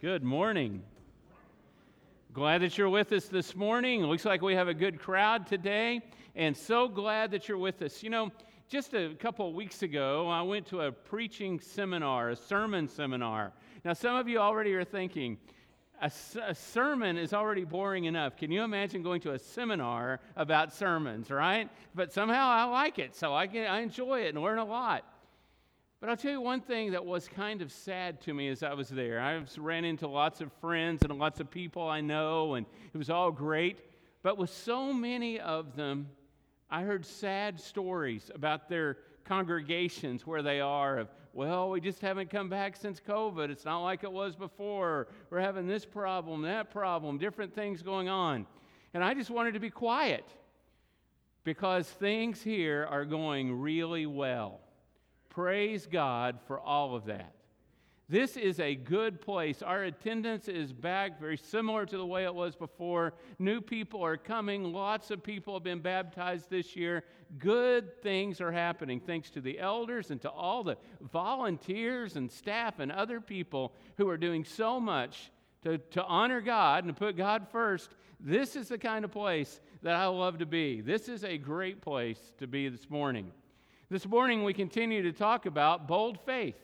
Good morning. Glad that you're with us this morning. Looks like we have a good crowd today, and so glad that you're with us. You know, just a couple of weeks ago, I went to a preaching seminar, a sermon seminar. Now, some of you already are thinking, a, a, sermon is already boring enough. Can you imagine going to a seminar about sermons, right? But somehow I like it, so I, can, I enjoy it and learn a lot. But I'll tell you one thing that was kind of sad to me as I was there. I ran into lots of friends and lots of people I know, and it was all great. But with so many of them, I heard sad stories about their congregations where they are of, well, we just haven't come back since COVID. It's not like it was before. We're having this problem, that problem, different things going on. And I just wanted to be quiet because things here are going really well. Praise God for all of that. This is a good place. Our attendance is back, very similar to the way it was before. New people are coming. Lots of people have been baptized this year. Good things are happening thanks to the elders and to all the volunteers and staff and other people who are doing so much to, to honor God and to put God first. This is the kind of place that I love to be. This is a great place to be this morning. This morning, we continue to talk about bold faith.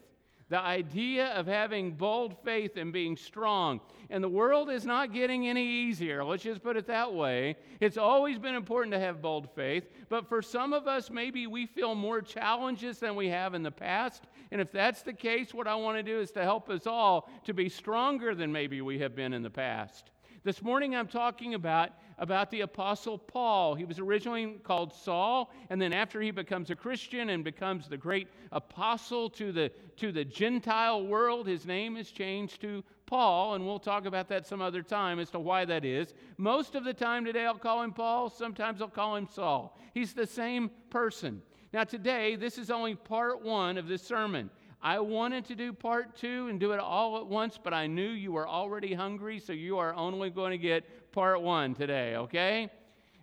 The idea of having bold faith and being strong. And the world is not getting any easier. Let's just put it that way. It's always been important to have bold faith, but for some of us, maybe we feel more challenges than we have in the past. And if that's the case, what I want to do is to help us all to be stronger than maybe we have been in the past. This morning I'm talking about, about the Apostle Paul. He was originally called Saul, and then after he becomes a Christian and becomes the great apostle to the, to the Gentile world, his name is changed to Paul, and we'll talk about that some other time as to why that is. Most of the time today I'll call him Paul, sometimes I'll call him Saul. He's the same person. Now, today, this is only part one of this sermon. I wanted to do part two and do it all at once, but I knew you were already hungry, so you are only going to get part one today, okay?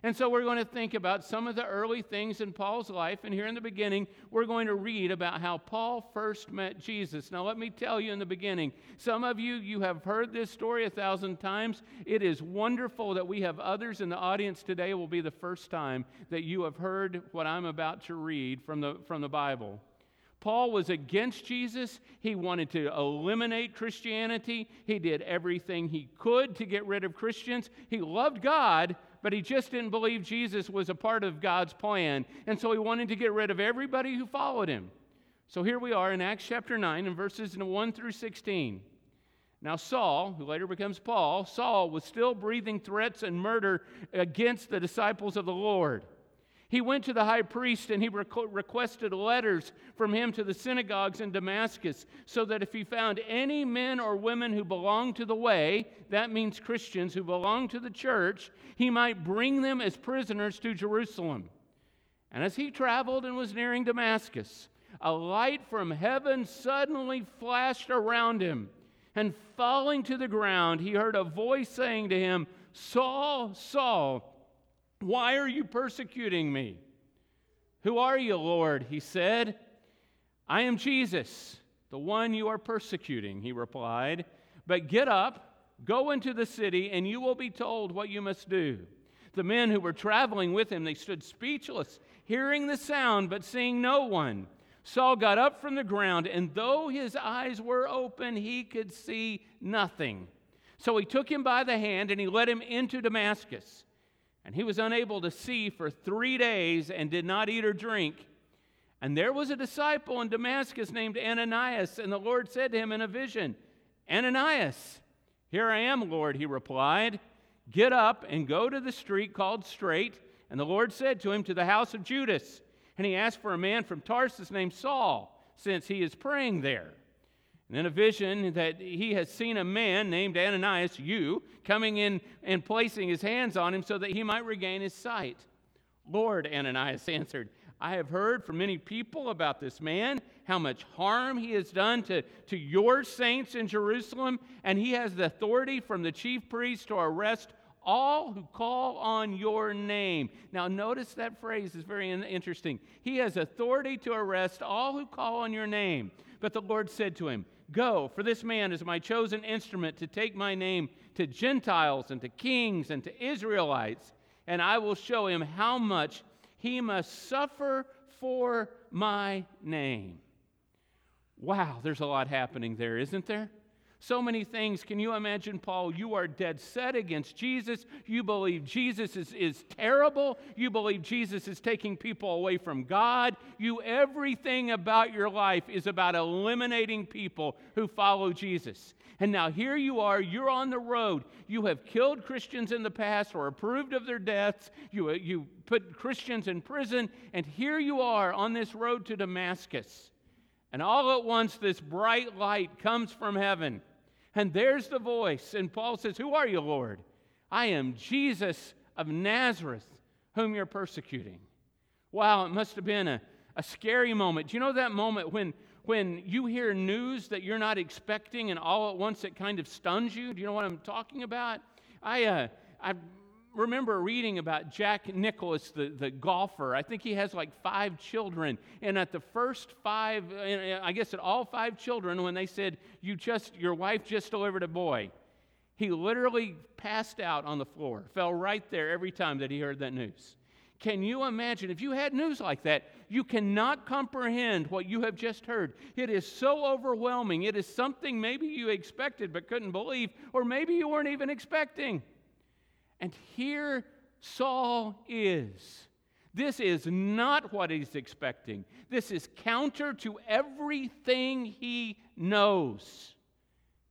And so we're going to think about some of the early things in Paul's life. And here in the beginning, we're going to read about how Paul first met Jesus. Now, let me tell you in the beginning, some of you, you have heard this story a thousand times. It is wonderful that we have others in the audience today. It will be the first time that you have heard what I'm about to read from the, from the Bible. Paul was against Jesus. He wanted to eliminate Christianity. He did everything he could to get rid of Christians. He loved God, but he just didn't believe Jesus was a part of God's plan. And so he wanted to get rid of everybody who followed him. So here we are in Acts chapter 9 and verses 1 through 16. Now, Saul, who later becomes Paul, Saul was still breathing threats and murder against the disciples of the Lord. He went to the high priest and he requested letters from him to the synagogues in Damascus so that if he found any men or women who belonged to the way, that means Christians who belonged to the church, he might bring them as prisoners to Jerusalem. And as he traveled and was nearing Damascus, a light from heaven suddenly flashed around him. And falling to the ground, he heard a voice saying to him, Saul, Saul, why are you persecuting me? Who are you, Lord? He said. I am Jesus, the one you are persecuting, he replied. But get up, go into the city, and you will be told what you must do. The men who were traveling with him, they stood speechless, hearing the sound, but seeing no one. Saul got up from the ground, and though his eyes were open, he could see nothing. So he took him by the hand and he led him into Damascus. And he was unable to see for three days and did not eat or drink. And there was a disciple in Damascus named Ananias, and the Lord said to him in a vision, Ananias, here I am, Lord, he replied. Get up and go to the street called Straight. And the Lord said to him, To the house of Judas. And he asked for a man from Tarsus named Saul, since he is praying there. And in a vision that he has seen a man named Ananias, you, coming in and placing his hands on him so that he might regain his sight. Lord, Ananias answered, I have heard from many people about this man, how much harm he has done to, to your saints in Jerusalem, and he has the authority from the chief priest to arrest all who call on your name. Now, notice that phrase is very interesting. He has authority to arrest all who call on your name. But the Lord said to him, Go, for this man is my chosen instrument to take my name to Gentiles and to kings and to Israelites, and I will show him how much he must suffer for my name. Wow, there's a lot happening there, isn't there? So many things. Can you imagine, Paul? You are dead set against Jesus. You believe Jesus is, is terrible. You believe Jesus is taking people away from God. You, everything about your life is about eliminating people who follow Jesus. And now here you are, you're on the road. You have killed Christians in the past or approved of their deaths. You, uh, you put Christians in prison. And here you are on this road to Damascus. And all at once, this bright light comes from heaven. And there's the voice. And Paul says, Who are you, Lord? I am Jesus of Nazareth, whom you're persecuting. Wow, it must have been a, a scary moment. Do you know that moment when, when you hear news that you're not expecting and all at once it kind of stuns you? Do you know what I'm talking about? I, uh, I remember reading about Jack Nicklaus, the, the golfer. I think he has like five children. And at the first five, I guess at all five children, when they said, you just, your wife just delivered a boy, he literally passed out on the floor, fell right there every time that he heard that news. Can you imagine if you had news like that? You cannot comprehend what you have just heard. It is so overwhelming. It is something maybe you expected but couldn't believe, or maybe you weren't even expecting. And here Saul is. This is not what he's expecting. This is counter to everything he knows.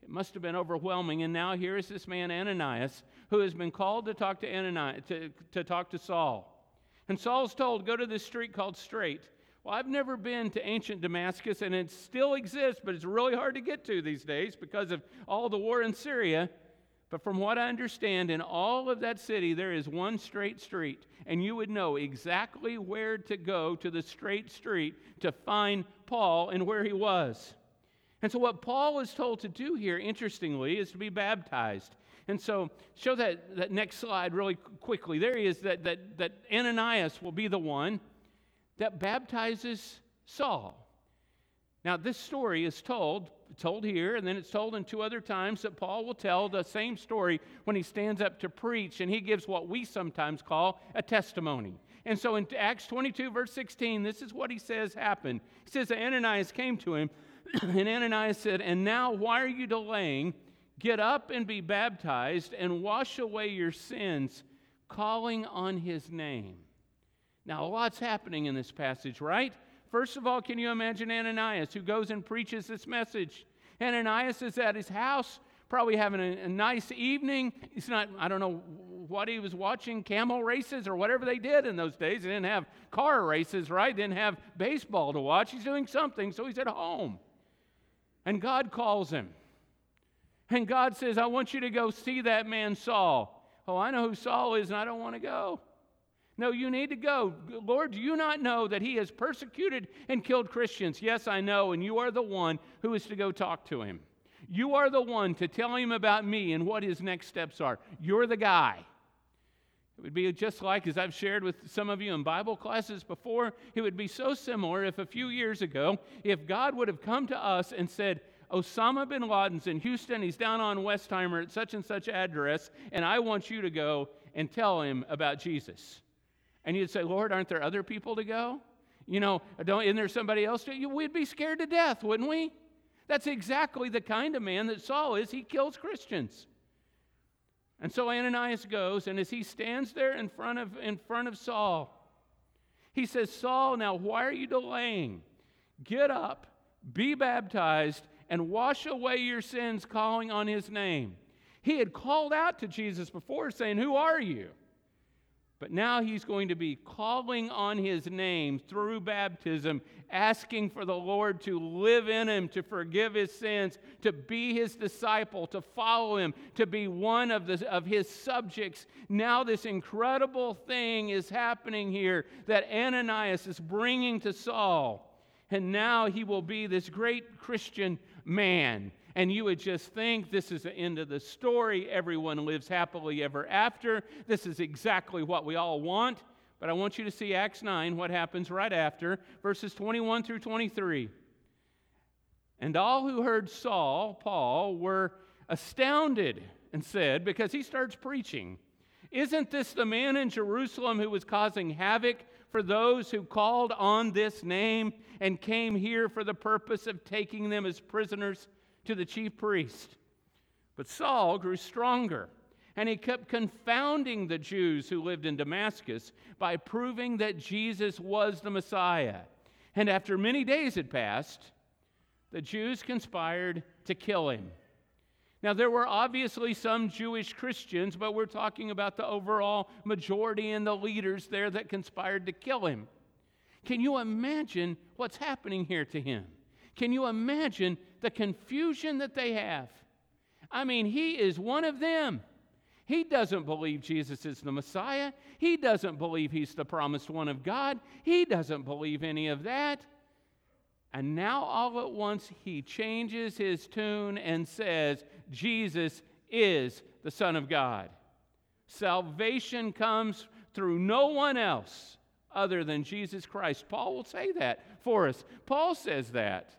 It must have been overwhelming. And now here is this man, Ananias, who has been called to talk to Ananias, to, to talk to Saul. And Saul's told, go to this street called Straight. Well, I've never been to ancient Damascus, and it still exists, but it's really hard to get to these days because of all the war in Syria. But from what I understand, in all of that city, there is one straight street, and you would know exactly where to go to the straight street to find Paul and where he was. And so, what Paul is told to do here, interestingly, is to be baptized. And so, show that, that next slide really quickly. There he is, that, that, that Ananias will be the one that baptizes Saul. Now, this story is told told here, and then it's told in two other times that Paul will tell the same story when he stands up to preach, and he gives what we sometimes call a testimony. And so in Acts 22, verse 16, this is what he says happened. He says Ananias came to him, and Ananias said, And now why are you delaying? Get up and be baptized and wash away your sins, calling on his name. Now, a lot's happening in this passage, right? First of all, can you imagine Ananias who goes and preaches this message? Ananias is at his house, probably having a, a, nice evening. He's not, I don't know what he was watching, camel races or whatever they did in those days. They didn't have car races, right? They didn't have baseball to watch. He's doing something, so he's at home. And God calls him. And God says, I want you to go see that man Saul. Oh, I know who Saul is, and I don't want to go. No, you need to go. Lord, do you not know that he has persecuted and killed Christians? Yes, I know, and you are the one who is to go talk to him. You are the one to tell him about me and what his next steps are. You're the guy. It would be just like, as I've shared with some of you in Bible classes before, it would be so similar if a few years ago, if God would have come to us and said, Osama bin Laden's in Houston, he's down on Westheimer at such and such address, and I want you to go and tell him about Jesus. And you'd say, Lord, aren't there other people to go? You know, don't, isn't there somebody else to We'd be scared to death, wouldn't we? That's exactly the kind of man that Saul is. He kills Christians. And so Ananias goes, and as he stands there in front of, in front of Saul, he says, Saul, now why are you delaying? Get up, be baptized, and wash away your sins, calling on his name. He had called out to Jesus before, saying, Who are you? But now he's going to be calling on his name through baptism, asking for the Lord to live in him, to forgive his sins, to be his disciple, to follow him, to be one of, the, of his subjects. Now, this incredible thing is happening here that Ananias is bringing to Saul. And now he will be this great Christian man and you would just think this is the end of the story. Everyone lives happily ever after. This is exactly what we all want. But I want you to see Acts 9, what happens right after, verses 21 through 23. And all who heard Saul, Paul, were astounded and said, because he starts preaching, Isn't this the man in Jerusalem who was causing havoc for those who called on this name and came here for the purpose of taking them as prisoners to the chief priest? But Saul grew stronger, and he kept confounding the Jews who lived in Damascus by proving that Jesus was the Messiah. And after many days had passed, the Jews conspired to kill him. Now, there were obviously some Jewish Christians, but we're talking about the overall majority and the leaders there that conspired to kill him. Can you imagine what's happening here to him? Can you imagine the confusion that they have? I mean, he is one of them. He doesn't believe Jesus is the Messiah. He doesn't believe he's the promised one of God. He doesn't believe any of that. And now, all at once, he changes his tune and says, Jesus is the Son of God. Salvation comes through no one else other than Jesus Christ. Paul will say that for us. Paul says that.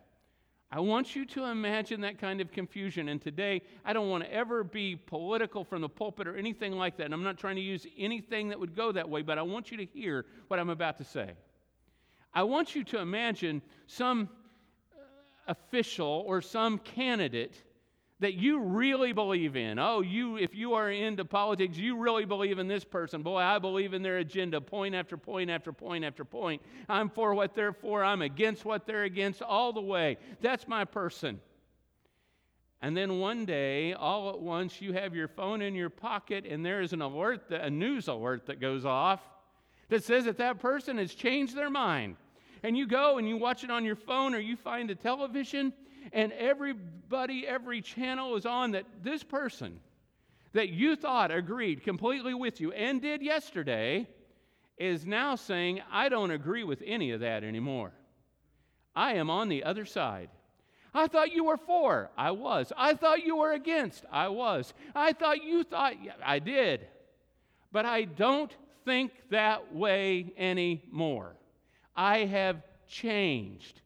I want you to imagine that kind of confusion. And today, I don't want to ever be political from the pulpit or anything like that. And I'm not trying to use anything that would go that way, but I want you to hear what I'm about to say. I want you to imagine some uh, official or some candidate that you really believe in. Oh, you if you are into politics, you really believe in this person. Boy, I believe in their agenda point after point after point after point. I'm for what they're for, I'm against what they're against all the way. That's my person. And then one day, all at once, you have your phone in your pocket and there is an alert, a news alert that goes off that says that that person has changed their mind and you go and you watch it on your phone or you find a television and everybody, every channel is on that this person that you thought agreed completely with you and did yesterday is now saying, I don't agree with any of that anymore. I am on the other side. I thought you were for. I was. I thought you were against. I was. I thought you thought. Yeah, I did. But I don't think that way anymore. I have changed.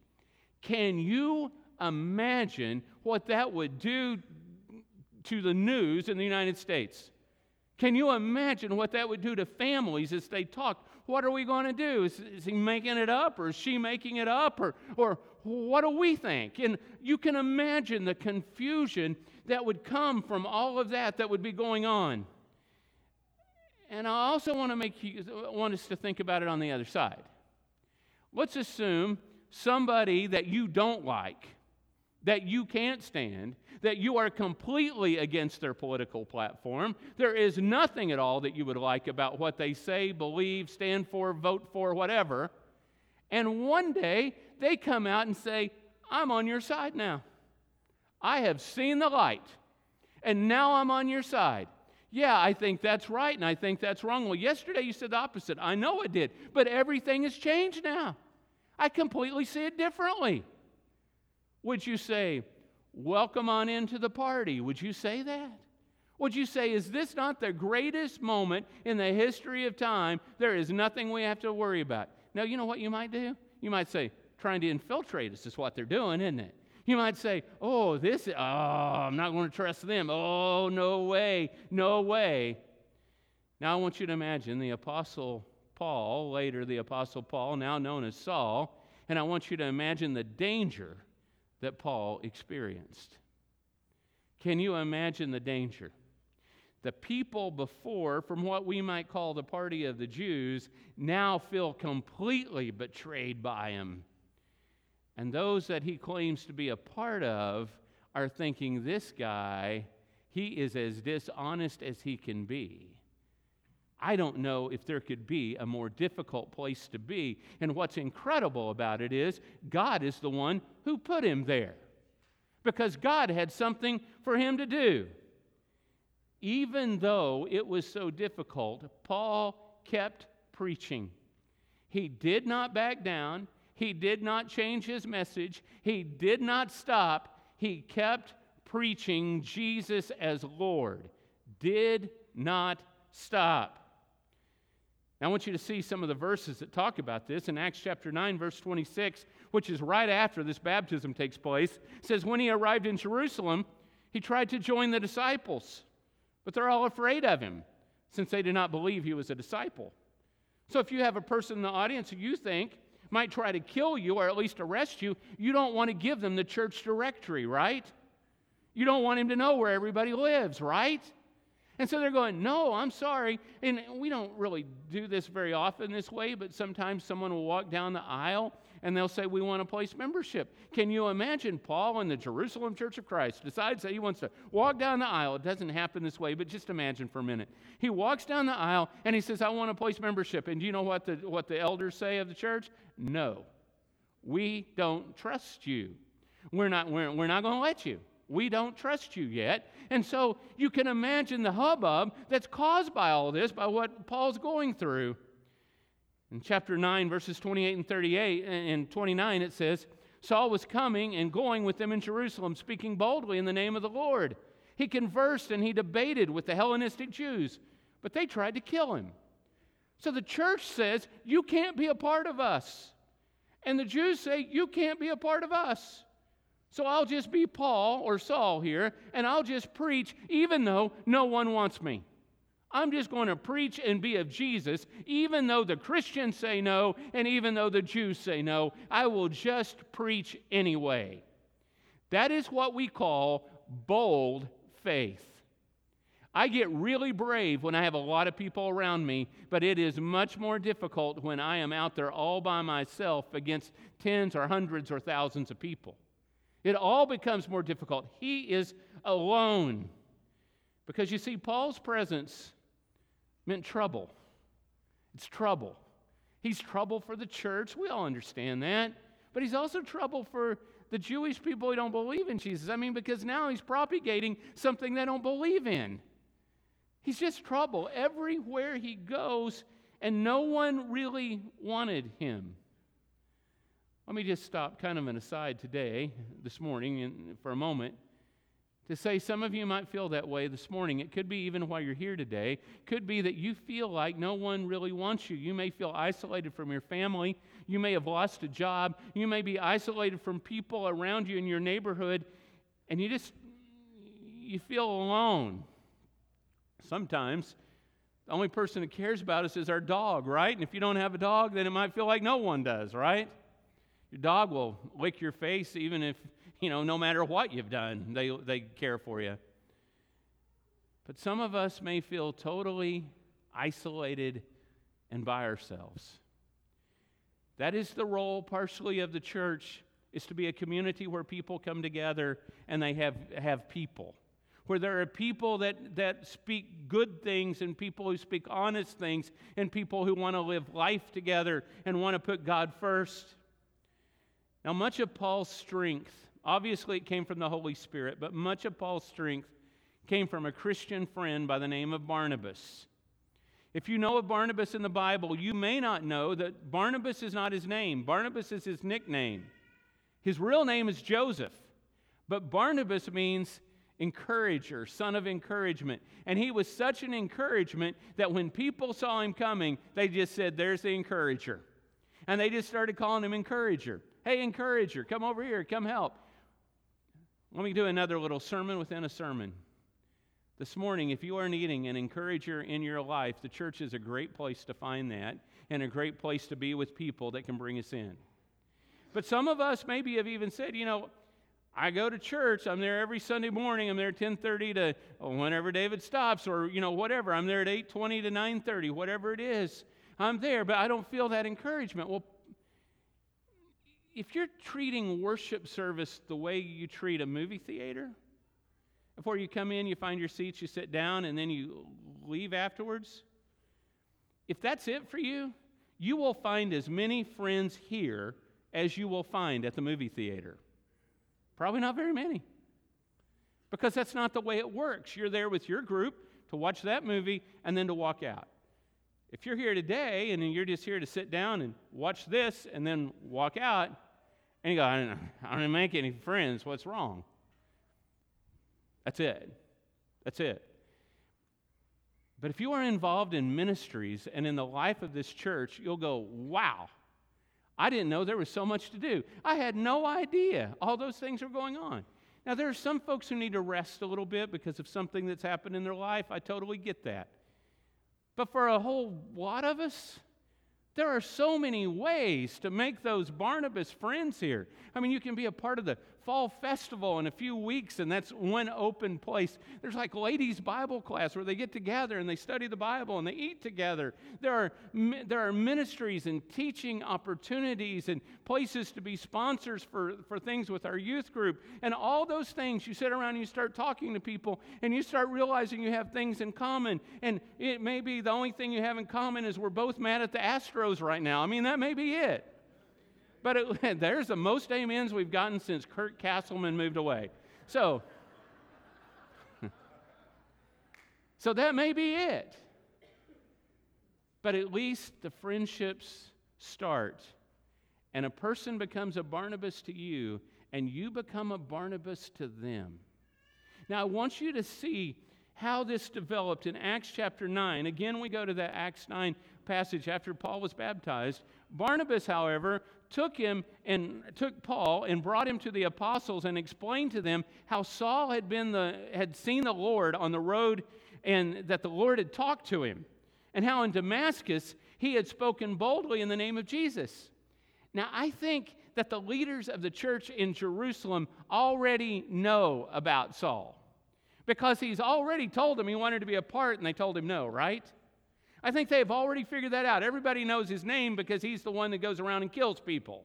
Can you imagine what that would do to the news in the United States? Can you imagine what that would do to families as they talk? What are we going to do? Is, is, he making it up or is she making it up? Or, or what do we think? And you can imagine the confusion that would come from all of that that would be going on. And I also want to make you, want us to think about it on the other side. Let's assume somebody that you don't like, that you can't stand, that you are completely against their political platform. There is nothing at all that you would like about what they say, believe, stand for, vote for, whatever. And one day they come out and say, I'm on your side now. I have seen the light, and now I'm on your side. Yeah, I think that's right, and I think that's wrong. Well, yesterday you said the opposite. I know it did, but everything has changed now. I completely see it differently. Would you say, Welcome on into the party? Would you say that? Would you say, Is this not the greatest moment in the history of time? There is nothing we have to worry about. Now, you know what you might do? You might say, Trying to infiltrate us is what they're doing, isn't it? You might say, Oh, this, oh, I'm not going to trust them. Oh, no way, no way. Now, I want you to imagine the Apostle Paul, later the Apostle Paul, now known as Saul, and I want you to imagine the danger that Paul experienced. Can you imagine the danger? The people before, from what we might call the party of the Jews, now feel completely betrayed by him. And those that he claims to be a part of are thinking, this guy, he is as dishonest as he can be. I don't know if there could be a more difficult place to be. And what's incredible about it is God is the one who put him there because God had something for him to do. Even though it was so difficult, Paul kept preaching. He did not back down, he did not change his message, he did not stop. He kept preaching Jesus as Lord, did not stop. Now, I want you to see some of the verses that talk about this. In Acts chapter 9, verse 26, which is right after this baptism takes place, says when he arrived in Jerusalem, he tried to join the disciples, but they're all afraid of him since they did not believe he was a disciple. So if you have a person in the audience who you think might try to kill you or at least arrest you, you don't want to give them the church directory, right? You don't want him to know where everybody lives, right? And so they're going, No, I'm sorry. And we don't really do this very often this way, but sometimes someone will walk down the aisle and they'll say, We want to place membership. Can you imagine Paul in the Jerusalem Church of Christ decides that he wants to walk down the aisle? It doesn't happen this way, but just imagine for a minute. He walks down the aisle and he says, I want to place membership. And do you know what the, what the elders say of the church? No, we don't trust you. We're not, we're, we're not going to let you. We don't trust you yet. And so you can imagine the hubbub that's caused by all this, by what Paul's going through. In chapter 9, verses 28 and 38 and 29, it says, Saul was coming and going with them in Jerusalem, speaking boldly in the name of the Lord. He conversed and he debated with the Hellenistic Jews, but they tried to kill him. So the church says, You can't be a part of us. And the Jews say, You can't be a part of us. So I'll just be Paul or Saul here, and I'll just preach even though no one wants me. I'm just going to preach and be of Jesus, even though the Christians say no, and even though the Jews say no. I will just preach anyway. That is what we call bold faith. I get really brave when I have a lot of people around me, but it is much more difficult when I am out there all by myself against tens or hundreds or thousands of people. It all becomes more difficult. He is alone. Because you see, Paul's presence meant trouble. It's trouble. He's trouble for the church. We all understand that. But he's also trouble for the Jewish people who don't believe in Jesus. I mean, because now he's propagating something they don't believe in. He's just trouble everywhere he goes, and no one really wanted him. Let me just stop kind of an aside today, this morning, and for a moment, to say some of you might feel that way this morning. It could be even while you're here today. Could be that you feel like no one really wants you. You may feel isolated from your family. You may have lost a job. You may be isolated from people around you in your neighborhood, and you just you feel alone. Sometimes the only person that cares about us is our dog, right? And if you don't have a dog, then it might feel like no one does, right? Your dog will lick your face even if, you know, no matter what you've done, they, they care for you. But some of us may feel totally isolated and by ourselves. That is the role, partially, of the church, is to be a community where people come together and they have, have people. Where there are people that, that speak good things and people who speak honest things and people who want to live life together and want to put God first. Now, much of Paul's strength, obviously, it came from the Holy Spirit, but much of Paul's strength came from a Christian friend by the name of Barnabas. If you know of Barnabas in the Bible, you may not know that Barnabas is not his name, Barnabas is his nickname. His real name is Joseph, but Barnabas means encourager, son of encouragement. And he was such an encouragement that when people saw him coming, they just said, There's the encourager. And they just started calling him encourager. Hey, encourager, come over here, come help. Let me do another little sermon within a sermon. This morning, if you are needing an encourager in your life, the church is a great place to find that and a great place to be with people that can bring us in. But some of us maybe have even said, you know, I go to church. I'm there every Sunday morning. I'm there 10:30 to oh, whenever David stops, or you know whatever. I'm there at 8:20 to 9:30, whatever it is. I'm there, but I don't feel that encouragement. Well, if you're treating worship service the way you treat a movie theater, before you come in, you find your seats, you sit down, and then you leave afterwards, if that's it for you, you will find as many friends here as you will find at the movie theater. Probably not very many. Because that's not the way it works. You're there with your group to watch that movie and then to walk out. If you're here today and you're just here to sit down and watch this and then walk out, and you go, I don't, I don't make any friends. What's wrong? That's it. That's it. But if you are involved in ministries and in the life of this church, you'll go, wow, I didn't know there was so much to do. I had no idea all those things were going on. Now, there are some folks who need to rest a little bit because of something that's happened in their life. I totally get that. But for a whole lot of us, there are so many ways to make those Barnabas friends here. I mean, you can be a part of the fall festival in a few weeks, and that's one open place. There's like ladies' Bible class where they get together and they study the Bible and they eat together. There are, there are ministries and teaching opportunities and places to be sponsors for, for things with our youth group. And all those things, you sit around and you start talking to people and you start realizing you have things in common. And it may be the only thing you have in common is we're both mad at the Astros right now. I mean, that may be it. But it, there's the most amens we've gotten since Kurt Castleman moved away. So, so that may be it. But at least the friendships start, and a person becomes a Barnabas to you, and you become a Barnabas to them. Now, I want you to see how this developed in Acts chapter 9. Again, we go to that Acts 9 passage after Paul was baptized. Barnabas, however, took him and took Paul and brought him to the apostles and explained to them how Saul had been the had seen the Lord on the road and that the Lord had talked to him and how in Damascus he had spoken boldly in the name of Jesus. Now I think that the leaders of the church in Jerusalem already know about Saul because he's already told them he wanted to be a part and they told him no, right? I think they've already figured that out. Everybody knows his name because he's the one that goes around and kills people.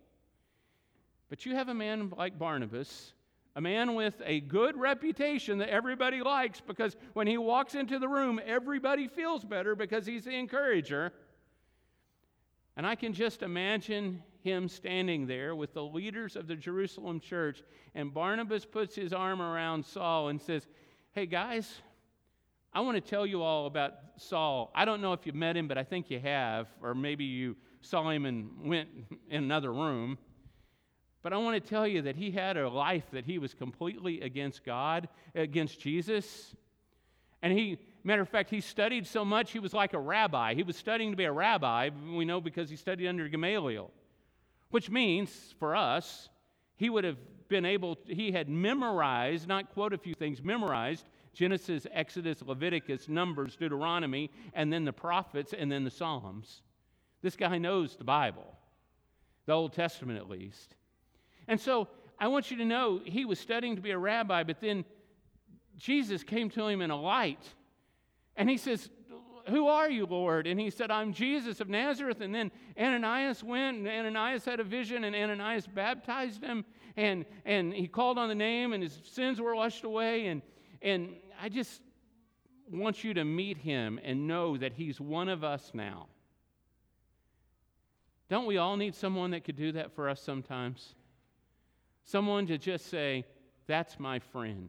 But you have a man like Barnabas, a man with a good reputation that everybody likes because when he walks into the room, everybody feels better because he's the encourager. And I can just imagine him standing there with the leaders of the Jerusalem church, and Barnabas puts his arm around Saul and says, Hey guys, I want to tell you all about Saul. I don't know if you've met him, but I think you have, or maybe you saw him and went in another room. But I want to tell you that he had a life that he was completely against God, against Jesus. And he, matter of fact, he studied so much he was like a rabbi. He was studying to be a rabbi, we know because he studied under Gamaliel, which means for us, he would have been able, he had memorized, not quote a few things, memorized Genesis, Exodus, Leviticus, Numbers, Deuteronomy, and then the prophets, and then the Psalms. This guy knows the Bible, the Old Testament at least. And so I want you to know he was studying to be a rabbi, but then Jesus came to him in a light. And he says, Who are you, Lord? And he said, I'm Jesus of Nazareth. And then Ananias went, and Ananias had a vision, and Ananias baptized him. And, and he called on the name, and his sins were washed away. And, and I just want you to meet him and know that he's one of us now. Don't we all need someone that could do that for us sometimes? Someone to just say, That's my friend.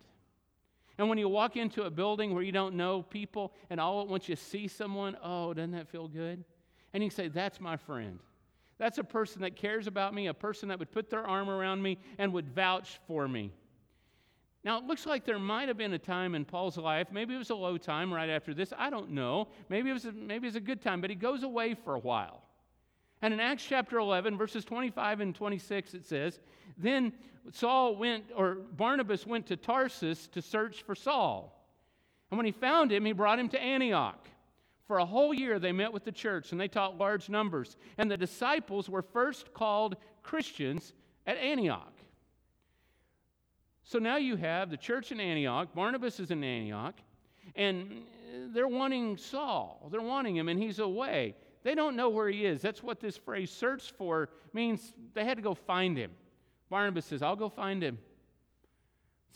And when you walk into a building where you don't know people and all at once you see someone, oh, doesn't that feel good? And you say, That's my friend. That's a person that cares about me, a person that would put their arm around me and would vouch for me. Now, it looks like there might have been a time in Paul's life, maybe it was a low time right after this, I don't know. Maybe it was a, maybe it was a good time, but he goes away for a while. And in Acts chapter 11, verses 25 and 26, it says, Then Saul went, or Barnabas went to Tarsus to search for Saul. And when he found him, he brought him to Antioch. For a whole year, they met with the church and they taught large numbers. And the disciples were first called Christians at Antioch. So now you have the church in Antioch, Barnabas is in Antioch, and they're wanting Saul. They're wanting him, and he's away. They don't know where he is. That's what this phrase search for means they had to go find him. Barnabas says, I'll go find him.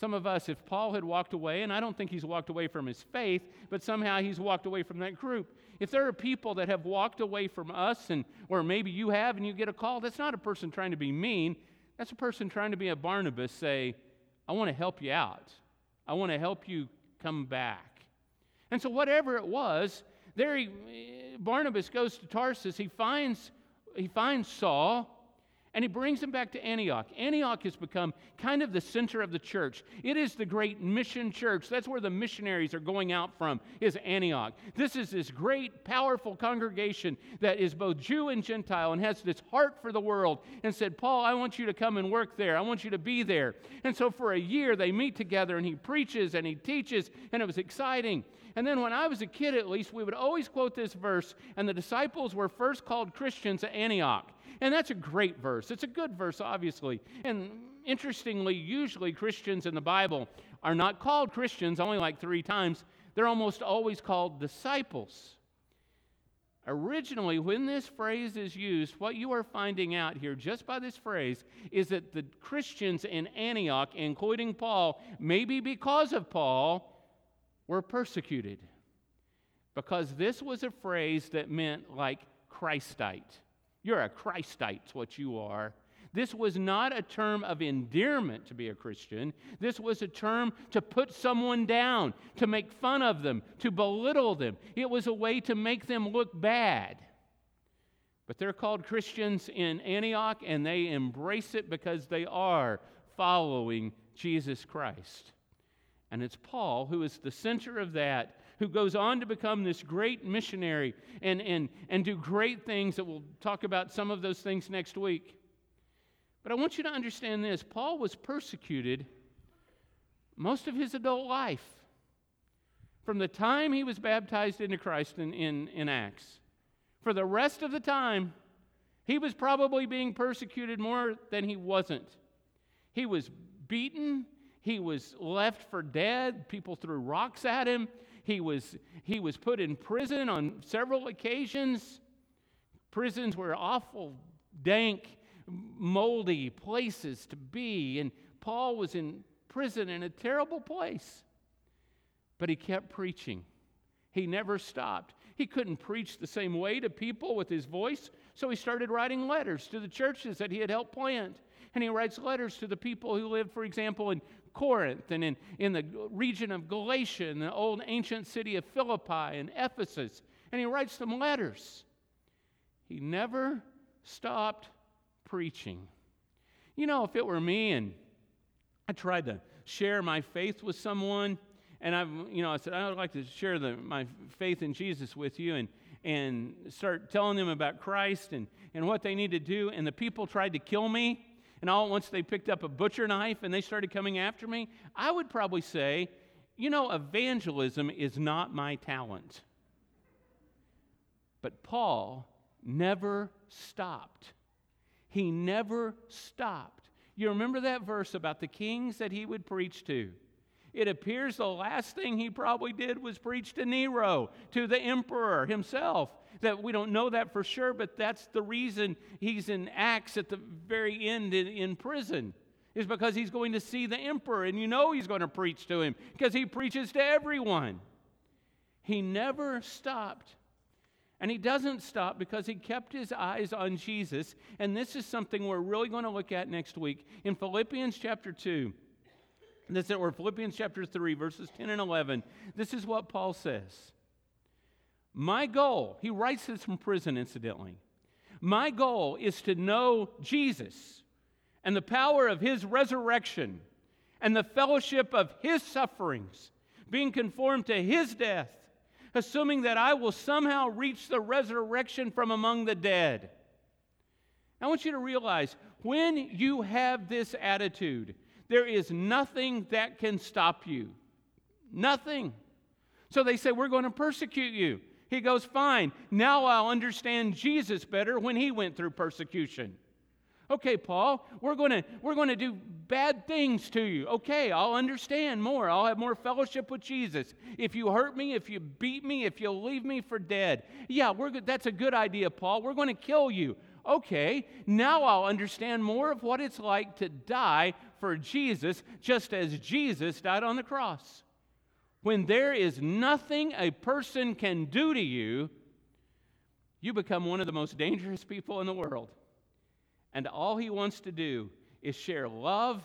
Some of us, if Paul had walked away, and I don't think he's walked away from his faith, but somehow he's walked away from that group. If there are people that have walked away from us, and or maybe you have, and you get a call, that's not a person trying to be mean. That's a person trying to be a Barnabas, say, I want to help you out. I want to help you come back. And so, whatever it was, there he, Barnabas goes to Tarsus. He finds, he finds Saul, And he brings them back to Antioch. Antioch has become kind of the center of the church. It is the great mission church. That's where the missionaries are going out from, is Antioch. This is this great, powerful congregation that is both Jew and Gentile and has this heart for the world and said, Paul, I want you to come and work there. I want you to be there. And so for a year, they meet together and he preaches and he teaches, and it was exciting. And then when I was a kid, at least, we would always quote this verse, and the disciples were first called Christians at Antioch. And that's a great verse. It's a good verse, obviously. And interestingly, usually Christians in the Bible are not called Christians only like three times, they're almost always called disciples. Originally, when this phrase is used, what you are finding out here just by this phrase is that the Christians in Antioch, including Paul, maybe because of Paul, were persecuted. Because this was a phrase that meant like Christite. You're a Christite, what you are. This was not a term of endearment to be a Christian. This was a term to put someone down, to make fun of them, to belittle them. It was a way to make them look bad. But they're called Christians in Antioch, and they embrace it because they are following Jesus Christ. And it's Paul who is the center of that who goes on to become this great missionary and, and, and do great things that we'll talk about some of those things next week. But I want you to understand this Paul was persecuted most of his adult life. From the time he was baptized into Christ in, in, in Acts, for the rest of the time, he was probably being persecuted more than he wasn't. He was beaten, he was left for dead, people threw rocks at him, he was, he was put in prison on several occasions. Prisons were awful, dank, moldy places to be. And Paul was in prison in a terrible place. But he kept preaching. He never stopped. He couldn't preach the same way to people with his voice, so he started writing letters to the churches that he had helped plant. And he writes letters to the people who lived, for example, in Corinth and in, in the region of Galatia and the old ancient city of Philippi and Ephesus. And he writes them letters. He never stopped preaching. You know, if it were me and I tried to share my faith with someone, and I've, you know, I said, I would like to share the, my faith in Jesus with you and, and start telling them about Christ and, and what they need to do, and the people tried to kill me, and all at once they picked up a butcher knife and they started coming after me, I would probably say, you know, evangelism is not my talent. But Paul never stopped. He never stopped. You remember that verse about the kings that he would preach to? It appears the last thing he probably did was preach to Nero, to the emperor himself that we don't know that for sure, but that's the reason he's in Acts at the very end in, in prison, is because he's going to see the emperor, and you know he's going to preach to him because he preaches to everyone. He never stopped. And he doesn't stop because he kept his eyes on Jesus. And this is something we're really going to look at next week in Philippians chapter 2. This or Philippians chapter 3, verses 10 and 11. This is what Paul says. My goal, he writes this from prison, incidentally. My goal is to know Jesus and the power of his resurrection and the fellowship of his sufferings, being conformed to his death, assuming that I will somehow reach the resurrection from among the dead. I want you to realize when you have this attitude, there is nothing that can stop you. Nothing. So they say, We're going to persecute you. He goes, Fine, now I'll understand Jesus better when he went through persecution. Okay, Paul, we're going to we're going to do bad things to you. Okay, I'll understand more. I'll have more fellowship with Jesus. If you hurt me, if you beat me, if you leave me for dead. Yeah, we're that's a good idea, Paul. We're going to kill you. Okay, now I'll understand more of what it's like to die for Jesus just as Jesus died on the cross when there is nothing a person can do to you, you become one of the most dangerous people in the world. And all he wants to do is share love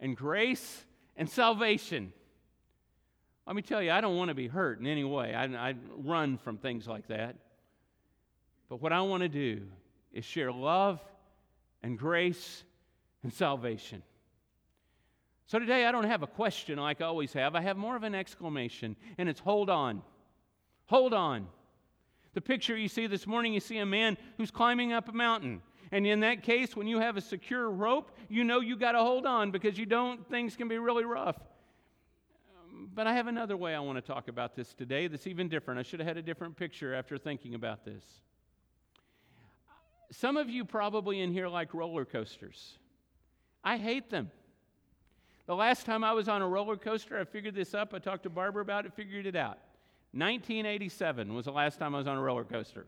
and grace and salvation. Let me tell you, I don't want to be hurt in any way. I, I run from things like that. But what I want to do is share love and grace and salvation. So today I don't have a question like I always have. I have more of an exclamation, and it's hold on. Hold on. The picture you see this morning, you see a man who's climbing up a mountain. And in that case, when you have a secure rope, you know you got to hold on because you don't, things can be really rough. But I have another way I want to talk about this today that's even different. I should have had a different picture after thinking about this. Some of you probably in here like roller coasters. I hate them. The last time I was on a roller coaster, I figured this up. I talked to Barbara about it, figured it out. 1987 was the last time I was on a roller coaster.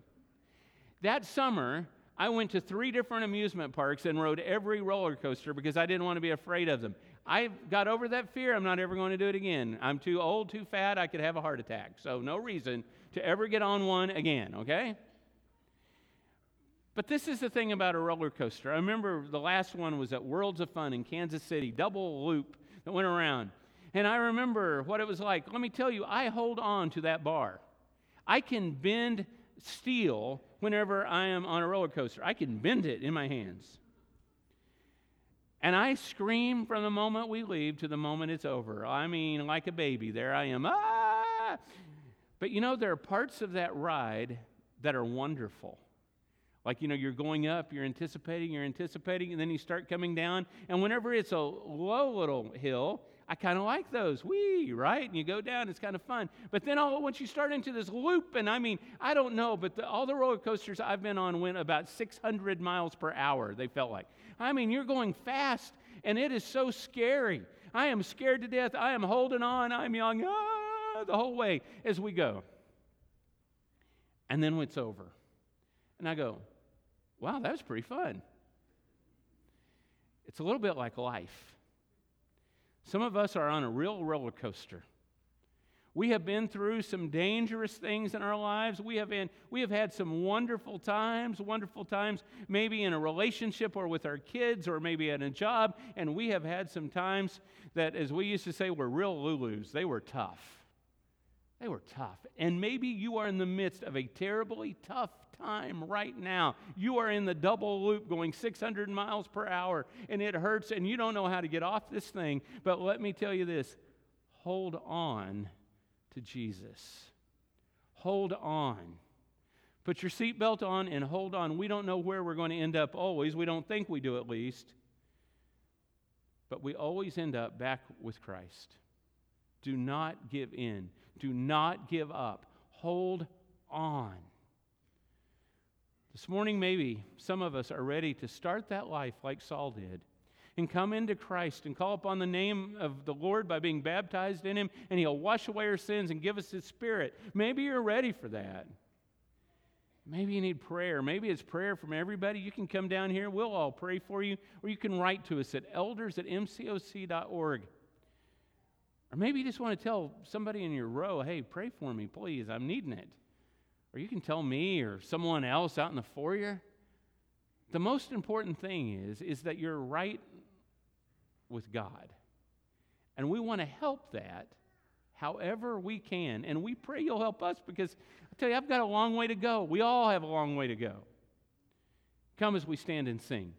That summer, I went to three different amusement parks and rode every roller coaster because I didn't want to be afraid of them. I got over that fear. I'm not ever going to do it again. I'm too old, too fat. I could have a heart attack. So, no reason to ever get on one again, okay? But this is the thing about a roller coaster. I remember the last one was at Worlds of Fun in Kansas City, double loop that went around. And I remember what it was like. Let me tell you, I hold on to that bar. I can bend steel whenever I am on a roller coaster. I can bend it in my hands. And I scream from the moment we leave to the moment it's over. I mean, like a baby, there I am. Ah! But you know, there are parts of that ride that are wonderful. Like, you know, you're going up, you're anticipating, you're anticipating, and then you start coming down. And whenever it's a low little hill, I kind of like those. Wee, right? And you go down, it's kind of fun. But then all once you start into this loop, and I mean, I don't know, but the, all the roller coasters I've been on went about 600 miles per hour, they felt like. I mean, you're going fast, and it is so scary. I am scared to death. I am holding on. I'm young ah, the whole way as we go. And then it's over. And I go, Wow, that was pretty fun. It's a little bit like life. Some of us are on a real roller coaster. We have been through some dangerous things in our lives. We have, been, we have had some wonderful times, wonderful times, maybe in a relationship or with our kids or maybe at a job. And we have had some times that, as we used to say, were real Lulus. They were tough. They were tough. And maybe you are in the midst of a terribly tough time right now. You are in the double loop going 600 miles per hour and it hurts and you don't know how to get off this thing. But let me tell you this hold on to Jesus. Hold on. Put your seatbelt on and hold on. We don't know where we're going to end up always. We don't think we do at least. But we always end up back with Christ. Do not give in. Do not give up. Hold on. This morning, maybe some of us are ready to start that life like Saul did and come into Christ and call upon the name of the Lord by being baptized in Him, and He'll wash away our sins and give us His Spirit. Maybe you're ready for that. Maybe you need prayer. Maybe it's prayer from everybody. You can come down here. We'll all pray for you. Or you can write to us at elders at mcoc.org. Or maybe you just want to tell somebody in your row, hey, pray for me, please. I'm needing it. Or you can tell me or someone else out in the foyer. The most important thing is, is that you're right with God. And we want to help that however we can. And we pray you'll help us because I tell you, I've got a long way to go. We all have a long way to go. Come as we stand and sing.